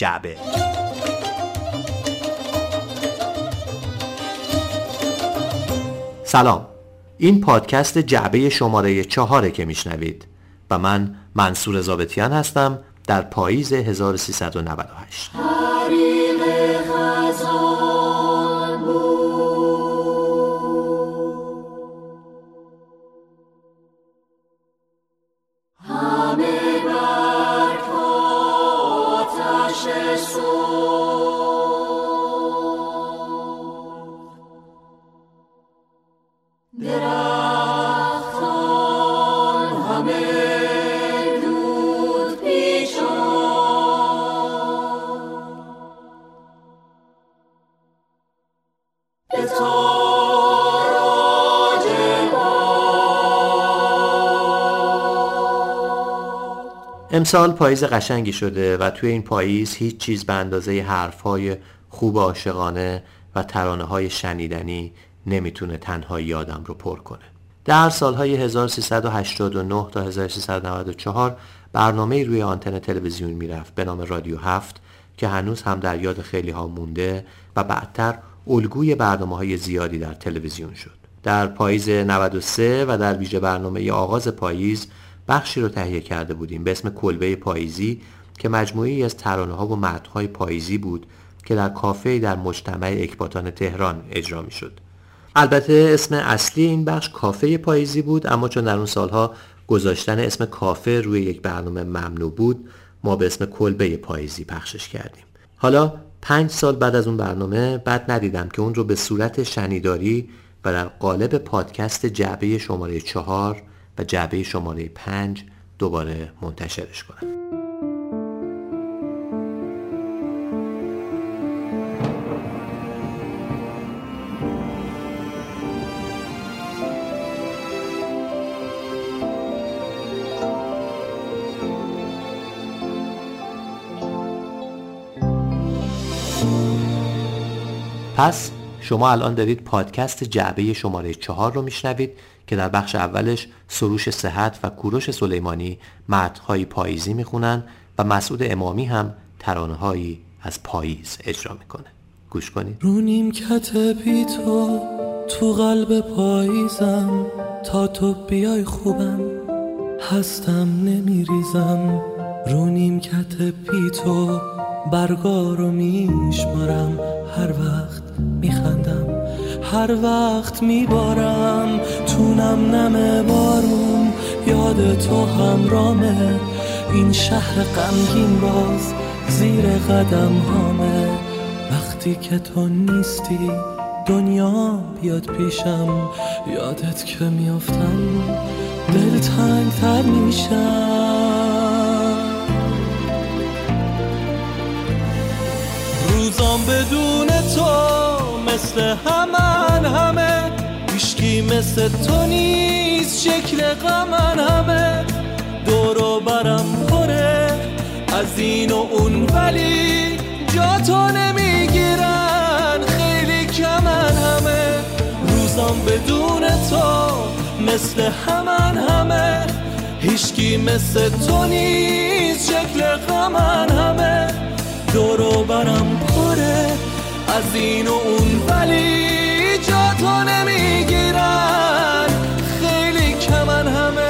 جعبه. سلام. این پادکست جعبه شماره چهاره که میشنوید و من منصور زابتیان هستم در پاییز 1398 امسال پاییز قشنگی شده و توی این پاییز هیچ چیز به اندازه حرفهای خوب عاشقانه و ترانه های شنیدنی نمی‌تونه تنهایی آدم رو پر کنه. در سالهای 1389 تا 1394 برنامه روی آنتن تلویزیون می‌رفت به نام رادیو هفت که هنوز هم در یاد خیلی ها مونده و بعدتر الگوی برنامه های زیادی در تلویزیون شد. در پاییز 93 و در ویژه برنامه آغاز پاییز بخشی رو تهیه کرده بودیم به اسم کلبه پاییزی که مجموعی از ترانه ها و متنهای پاییزی بود که در کافه در مجتمع اکباتان تهران اجرا می شد. البته اسم اصلی این بخش کافه پاییزی بود اما چون در اون سالها گذاشتن اسم کافه روی یک برنامه ممنوع بود ما به اسم کلبه پاییزی پخشش کردیم حالا پنج سال بعد از اون برنامه بعد ندیدم که اون رو به صورت شنیداری و در قالب پادکست جعبه شماره چهار و جعبه شماره پنج دوباره منتشرش کنم. پس شما الان دارید پادکست جعبه شماره چهار رو میشنوید که در بخش اولش سروش صحت و کوروش سلیمانی متنهای پاییزی می‌خونن و مسعود امامی هم ترانههایی از پاییز اجرا می‌کنه. گوش کنید. رو نیمکت بی تو تو قلب پاییزم. تا تو بیای خوبم هستم نمیریزم. رو نیمکت بی تو برگا رو میشمارم. هر وقت میخندم هر وقت میبارم. تونم نم بارون یاد تو همرامه. این شهر غمگین باز زیر قدم هامه. وقتی که تو نیستی دنیا بیاد پیشم. یادت که میافتم دل تنگ تر میشم روزام بدون تو مثل همان همه. هیشکی مثل تو نیست شکل غمن همه دورو برم پره از این و اون. ولی جا تو نمی‌گیرن خیلی کمن همه روزام بدون تو مثل همان همه هیشکی مثل تو نیست شکل غمن همه دورو برم پره از این و اون. ولی تو نمی‌گیرن. خیلی کمن همه.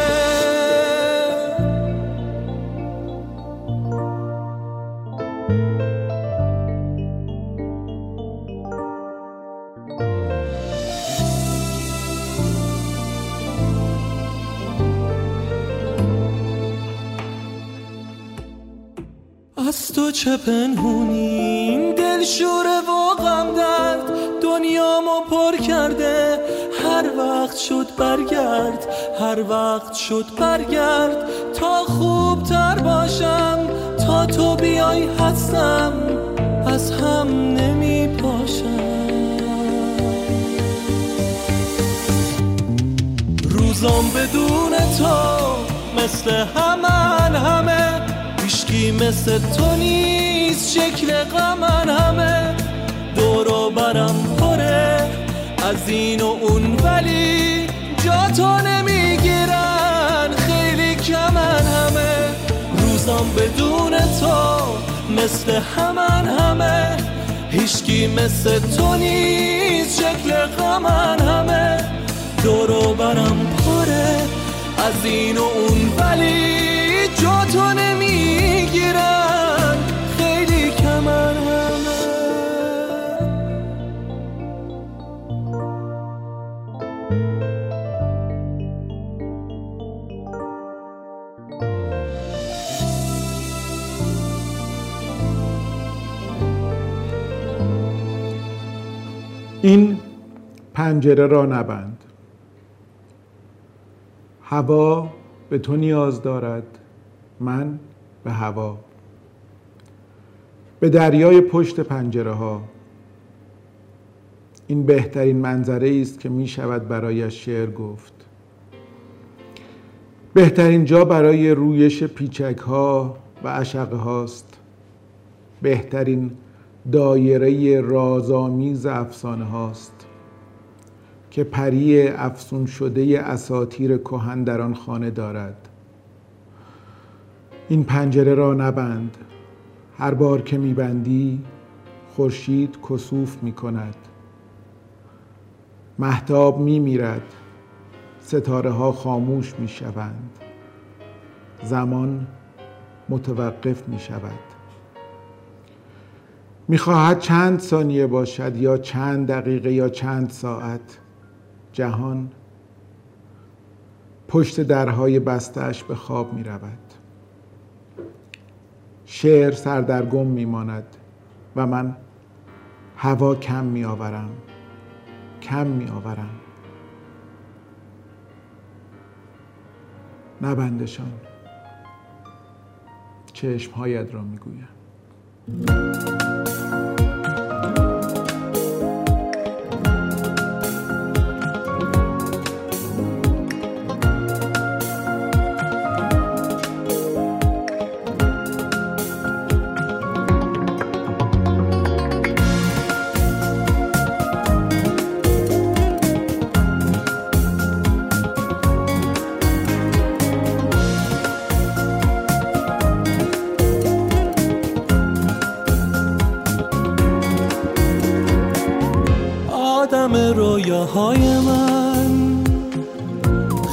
از تو چه پنهونیم؟ دل شوره و غم درد. دنیامو پر کرده. هر وقت شد برگرد هر وقت شد برگرد. تا خوب تر باشم تا تو بیای هستم از هم نمی پاشم. بدون تو مثل همان همه هیشکی مثل تو نیست شکل غمن همه دورو برم از این و اون ولی جا تو نمی‌گیرن. خیلی کمن همه. روزام بدون تو مثل همن همه. هیچکی مثل تو نیست شکل غمن همه. دورو برم پره از این و اون ولی جا تو نمی‌گیرن. پنجره را نبند. هوا به تو نیاز دارد من به هوا. به دریای پشت پنجره ها این بهترین منظره است که می شود برایش شعر گفت. بهترین جا برای رویش پیچک ها و عشقه هاست بهترین دایره رازآمیز افسانه هاست که پری افسون شده اساتیر کهن در آن خانه دارد. این پنجره را نبند. هر بار که میبندی خورشید کسوف می کند محتاب می ستاره ها خاموش می شوند زمان متوقف می شود چند ثانیه باشد یا چند دقیقه یا چند ساعت. جهان پشت درهای بستش به خواب می رود شعر سردرگم میماند و من هوا کم می آورم کم می آورم نبندشان چشمهایت را می گویم رویاهای من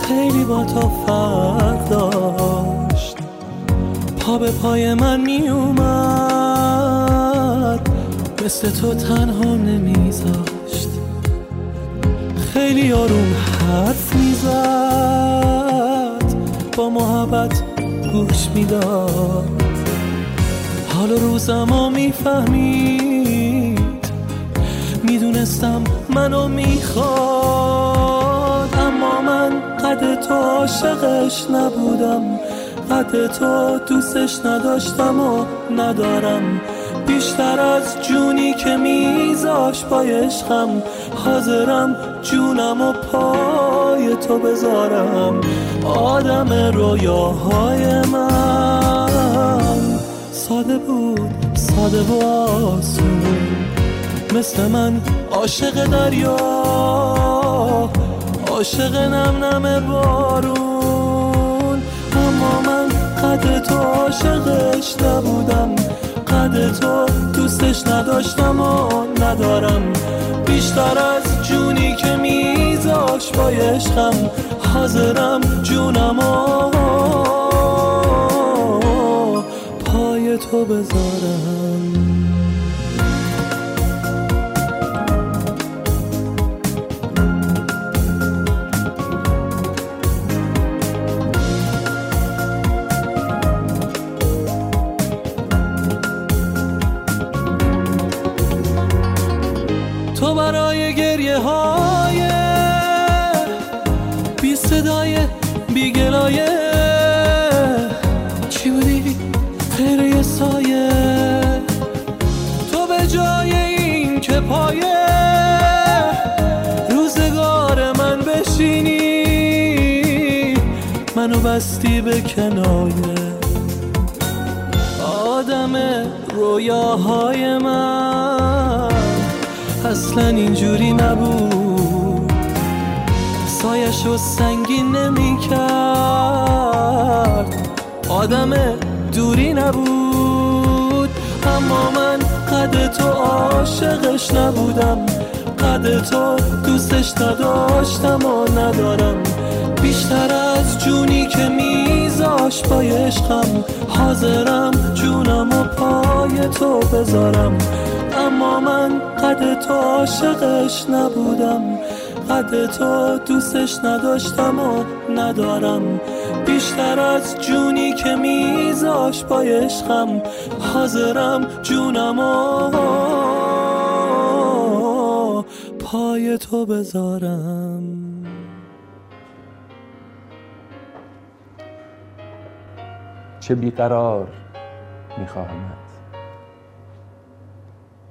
خیلی با تو فرق داشت. پا به پای من می اومد. مثل تو تنها نمیذاشت. خیلی آروم حرف می‌زد با محبت گوش می‌داد حال روزمو می‌فهمید می‌دونستم منو می‌خواد. اما من قد تو عاشقش نبودم. قد تو دوستش نداشتم و ندارم. بیشتر از جونی که میذاش با عشقم. حاضرم جونم و پای تو بذارم. آدم رویاهای من. ساده بود ساده و مثل من عاشق دریا عاشق نم نم بارون. اما من قد تو عاشقش نبودم قد تو دوستش نداشتم و ندارم. بیشتر از جونی که میذاش با عشقم حاضرم جونم و پای تو بذارم. به کنایه. آدم رویاهای من اصلا اینجوری نبود. سایش رو سنگین نمی کرد آدم دوری نبود. اما من قد تو عاشقش نبودم. قد تو دوستش نداشتم و ندارم. بیشتر از جونی که میذاش با عشقم. حاضرم جونم و پای تو بذارم. اما من قد تو عاشقش نبودم. قد تو دوستش نداشتم و ندارم. بیشتر از جونی که میذاش با عشقم. حاضرم جونم و پای تو بذارم. چه بیقرار میخواهمت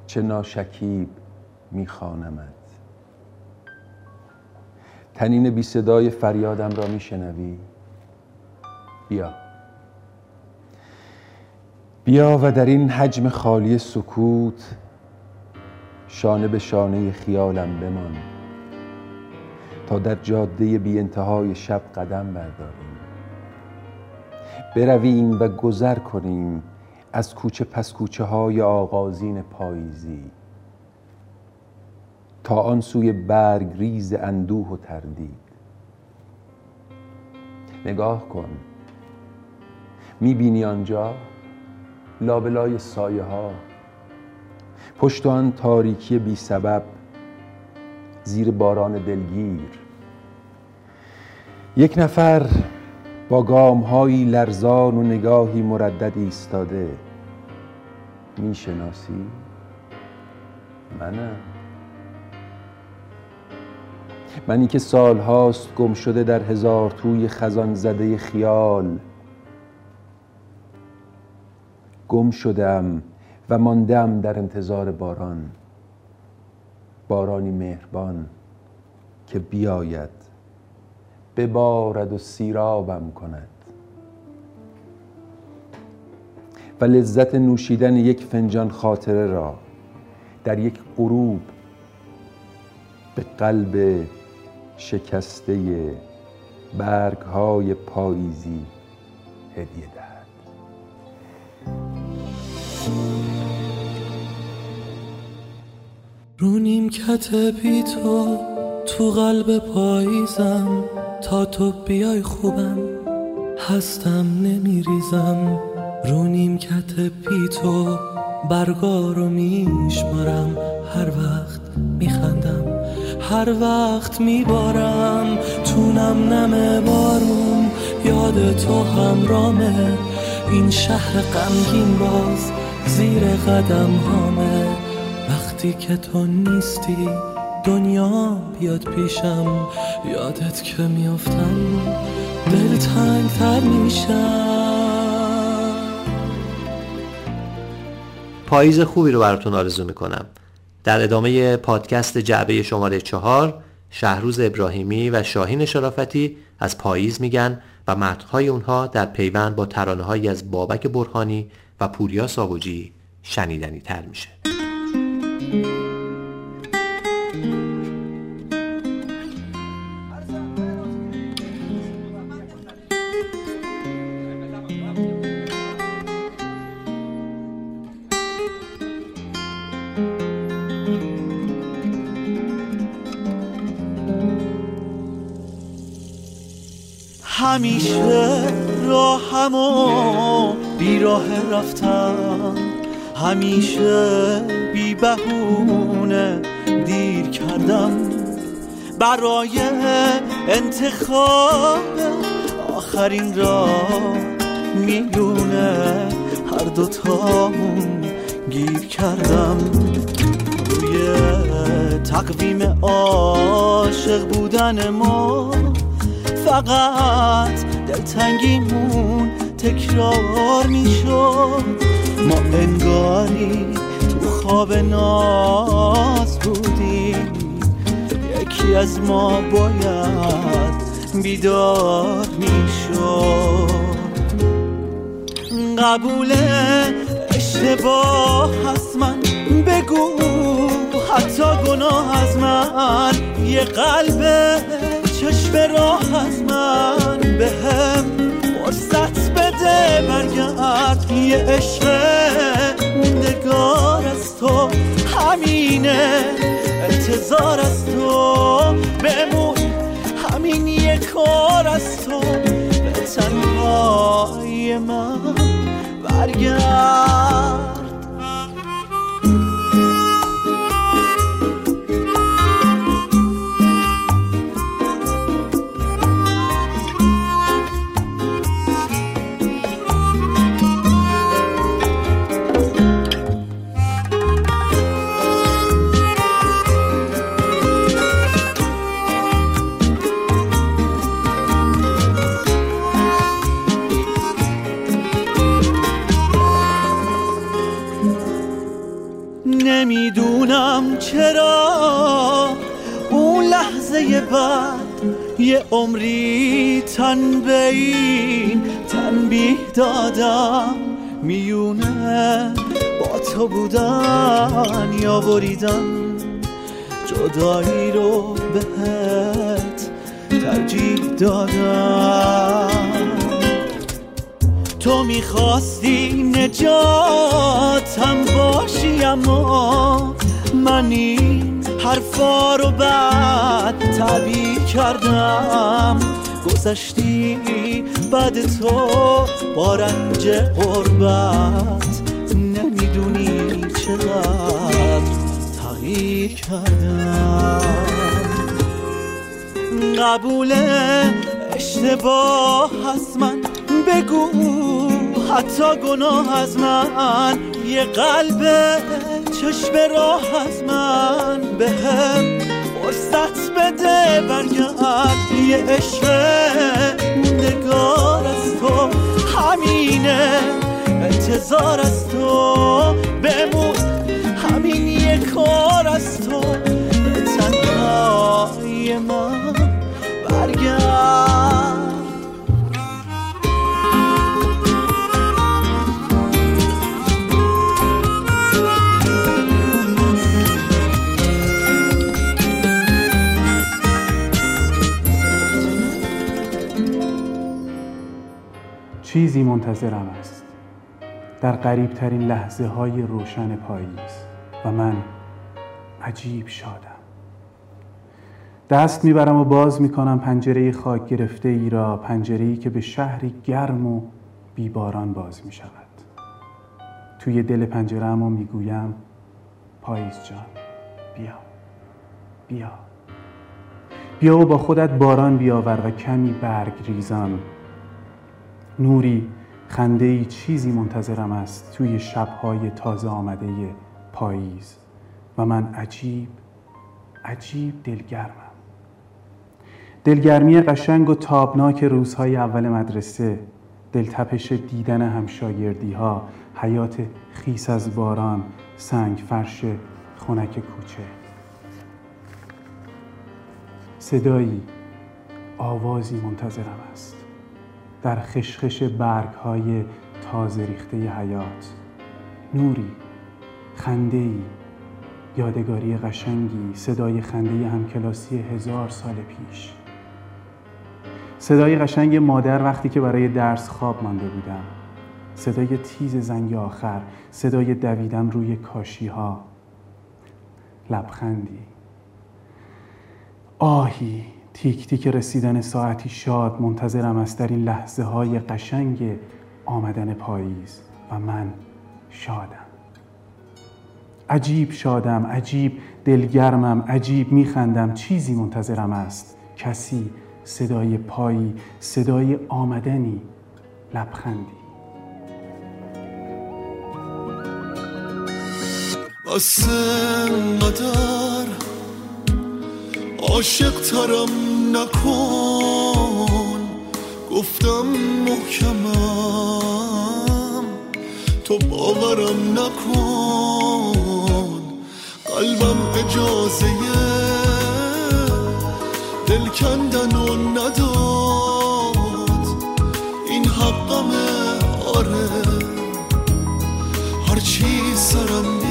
چه ناشکیب میخوانمت. تنین بی صدای فریادم را میشنوی؟ بیا. بیا و در این حجم خالی سکوت شانه به شانه خیالم بمان تا در جاده بی انتهای شب قدم برداریم. برویم و گذر کنیم از کوچه پس کوچه های آغازین پاییزی. تا آن سوی برگ ریز اندوه و تردید. نگاه کن. می‌بینی آنجا لابلای سایه ها. پشت آن تاریکی بی سبب زیر باران دلگیر. یک نفر با گامهایی لرزان و نگاهی مردد ایستاده. می‌شناسی منم. منی که سالهاست گم شده در هزار توی خزان زده خیال. گم شدم و ماندم در انتظار باران. بارانی مهربان که بیاید. ببارد و سیرابم کند. و لذت نوشیدن یک فنجان خاطره را در یک غروب به قلب شکسته برگ های پاییزی هدیه دهد. رو نیمکت بی تو تو قلب پاییزم. تا تو بیای خوبم هستم نمیریزم. رو نیمکت بی تو برگا رو میشمارم. هر وقت میخندم هر وقت میبارم. تونم نم بارون یاد تو همرامه. این شهر غمگین باز زیر قدم هامه. وقتی که تو نیستی دنیا بیاد پیشم یادت که میافتم دل تنگ تر میشم. پاییز خوبی رو براتون آرزو می‌کنم. در ادامه پادکست جعبه شماره چهار شهروز ابراهیمی و شاهین شرافتی از پاییز میگن و متنهای اونها در پیوند با ترانه از بابک برهانی و پوریا ساوجی شنیدنی تر میشه. همیشه راهم و بیراه رفتم همیشه بی بهونه دیر کردم برای انتخاب آخرین را میلونه هر دوتامون گیر کردم روی تقویم عاشق بودن ما فقط دلتنگیمون تکرار می‌شد. ما انگاری تو خواب ناز بودیم. یکی از ما باید بیدار می‌شد. قبول اشتباه هست من بگو حتی گناه از من. یه قلب چشم راه از من به هم فرصت بده برگرد. یه عشق مونده همینه انتظار از تو. بمون همین یه کار از تو. به تنهای من برگرد. عمری تن به این تنبیه دادم. میونه با تو بودن یا بریدن. جدایی رو بهت ترجیح دادم. تو می‌خواستی نجاتم باشی اما من این حرفا رو بعد تعبیر کردم گذشتی بعد تو با رنج قربت نمی‌دونی چقدر تغییر کردم. قبول اشتباه هست من بگو حتی گناه از من یه قلب چشم راه از من به هم فرصت بده برگرد. یه عشق موندگار از تو. همینه انتظار از تو. چیزی منتظرم است. در قریب ترین لحظه های روشن پاییز و من عجیب شادم. دست می‌برم و باز می‌کنم پنجره خاک گرفته ای را پنجره ای که به شهری گرم و بیباران باز می‌شود. توی دل پنجره اما می‌گویم پاییز جان بیا بیا. بیا و با خودت باران بیاور و کمی برگ ریزان. نوری خنده چیزی منتظرم است توی شبهای تازه آمده پاییز و من عجیب عجیب دلگرمم. دلگرمی قشنگ و تابناک روزهای اول مدرسه دلتپش دیدن همشاگردی ها حیات خیس از باران سنگ فرش خنک کوچه. صدایی آوازی منتظرم است. در خشخش برگ های تازه ریخته حیات. نوری خنده ای یادگاری قشنگی صدای خنده همکلاسی هزار سال پیش. صدای قشنگ مادر وقتی که برای درس خواب مانده بودم. صدای تیز زنگ آخر صدای دویدن روی کاشی ها لبخندی. آهی. تیک تیک رسیدن ساعتی شاد منتظرم است در این لحظه های قشنگ آمدن پاییز و من شادم. عجیب شادم عجیب دلگرمم عجیب میخندم. چیزی منتظرم است. کسی صدای پایی صدای آمدنی. لبخندی. واسه مدار عاشق ترم. نکن. گفتم محکمم. تو باورم نکن. قلبم اجازه دل کندن و نداد. این حقمه آره. هرچی سرم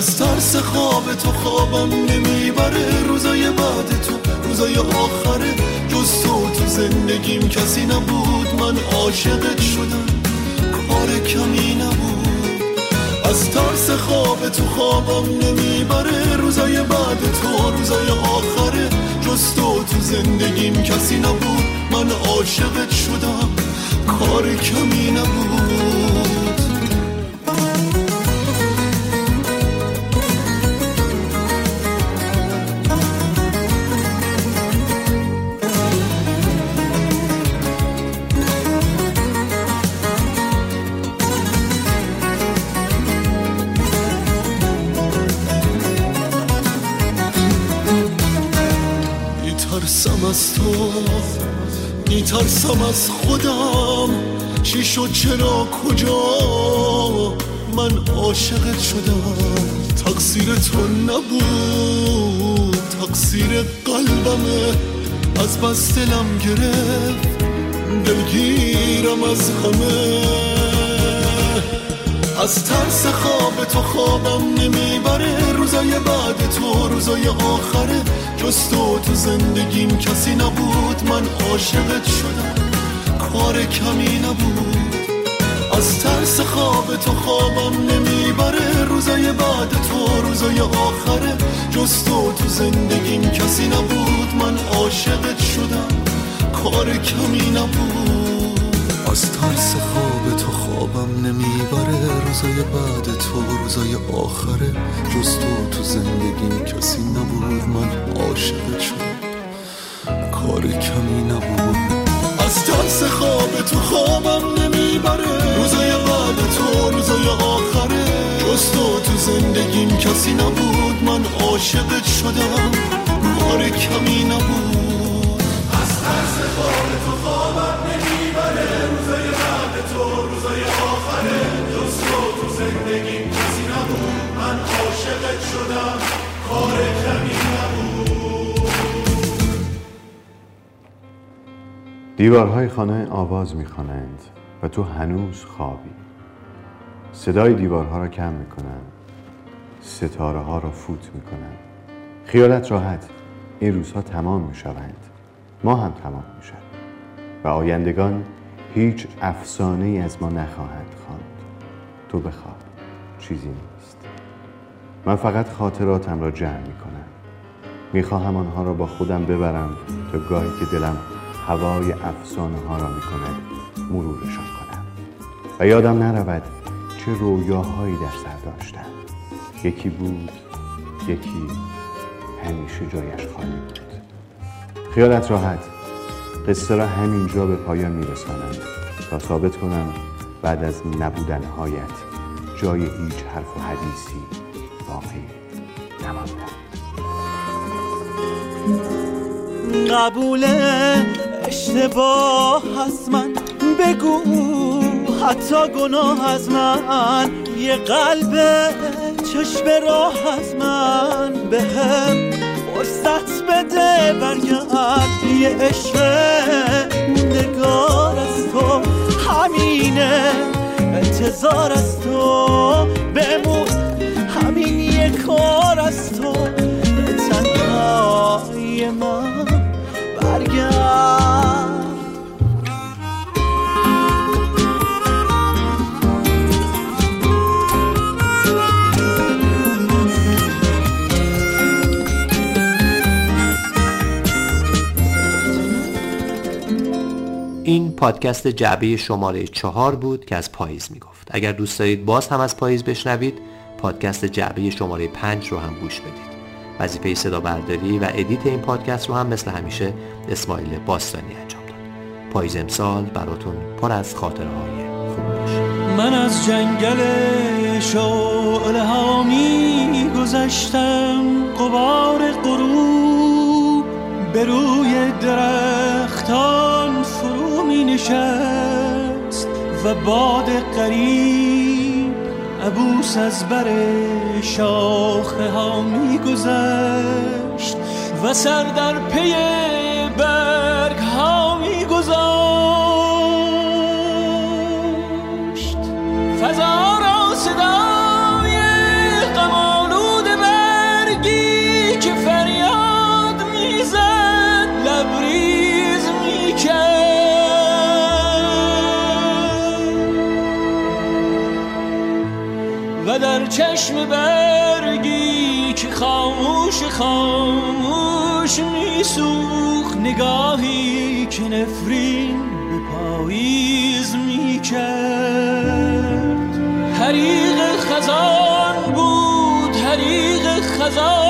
از ترس خواب تو خوابم نمی‌بره. روزای بعد تو روزای آخره. جز تو تو زندگیم کسی نبود. من عاشقت شدم. کار کمی نبود. از ترس خواب تو خوابم نمی‌بره. روزای بعد تو روزای آخره. جز تو تو زندگیم کسی نبود. من عاشقت شدم. کار کمی نبود. میترسم از خودم. چی شد چرا کجا؟ من عاشقت شدم. تقصیر تو نبود. تقصیر قلبمه از بس دلم گرفت. دلگیرم از همه از ترس خواب تو خوابم نمی‌بره. روزای بعد تو روزای آخره. جز تو تو زندگیم کسی نبود. من عاشقت شدم. کار کمی نبود. از ترس خواب تو خوابم نمی‌بره. روزای بعد تو روزای آخره. جز تو تو زندگیم کسی نبود. من عاشقت شدم. کار کمی نبود. از ترس خواب تو خوابم نمی‌بره. روزای بعد تو روزای آخره. جز تو تو زندگیم کسی نبود. من عاشقت شدم. کار کمی نبود. از ترس خواب تو خوابم نمی‌بره. روزای بعد تو روزای آخره. جز تو تو زندگیم کسی نبود. من عاشقت شدم. کار کمی نبود. از ترس خواب تو خوابم نمی‌بره. روزای بعد تو روزای آخره. جز تو تو زندگیم کسی نبود. من عاشقت شدم. کار کمی دیوارهای خانه آواز می‌خوانند و تو هنوز خوابی. صدای دیوارها را کم می‌کنند. ستاره ها را فوت می‌کنند. خیالت راحت. این روزها تمام می‌شوند. ما هم تمام می‌شویم. و آیندگان هیچ افسانه ای از ما نخواهند خواند. تو بخواب. چیزی نیست. من فقط خاطراتم را جمع می‌کنم. می‌خواهم آنها را با خودم ببرم تا گاهی که دلم هوای افسانه ها را می‌کند مرورشان کنم. و یادم نرود چه رویاهایی در سر داشتم. یکی بود یکی همیشه جایش خالی بود. خیالت راحت. قصه را همینجا به پایان میرسانم تا ثابت کنم بعد از نبودنهایت جای هیچ حرف و حدیثی باقی نمانده. قبول اشتباه از من بگو حتی گناه از من. یه قلب چشم راه از من به هم فرصت بده برگرد. یه عشق موندگار از تو همینه انتظار از تو. بمون. این پادکست جعبه شماره چهار بود که از پاییز می‌گفت. اگر دوست دارید باز هم از پاییز بشنوید پادکست جعبه شماره پنج رو هم گوش بدید. وظیفه صدا برداری و edit این پادکست رو هم مثل همیشه اسماعیل باستانی انجام داد. پاییز امسال براتون پر از خاطره های خوب باشه. من از جنگل شعله ها می گذشتم. غبار غروب به روی درختان می نشست و باد قریب عبوس از بر شاخه ها می گذشت و سر در پی برگ چشم برگی که خاموش خاموش میسوخ نگاهی که نفرین به پاییز می‌کرد. حریق خزان بود حریق خزان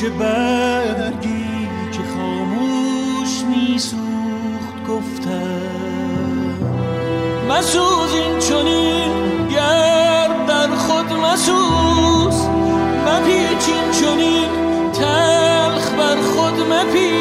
گوش برگی که خاموش می سوخت گفتم مسوز این چنین گرد در خود مسوز مپیچین چونین تلخ بر خود مپیچ.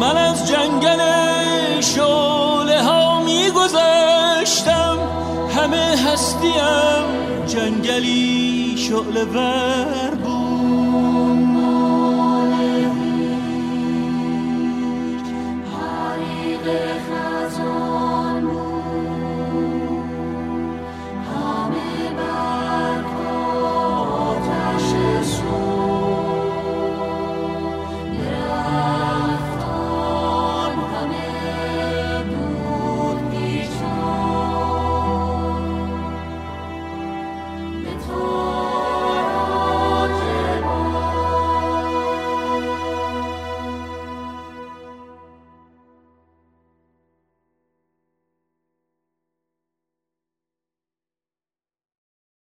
من از جنگل شعله ها می گذشتم همه هستیم جنگلی شعله ور.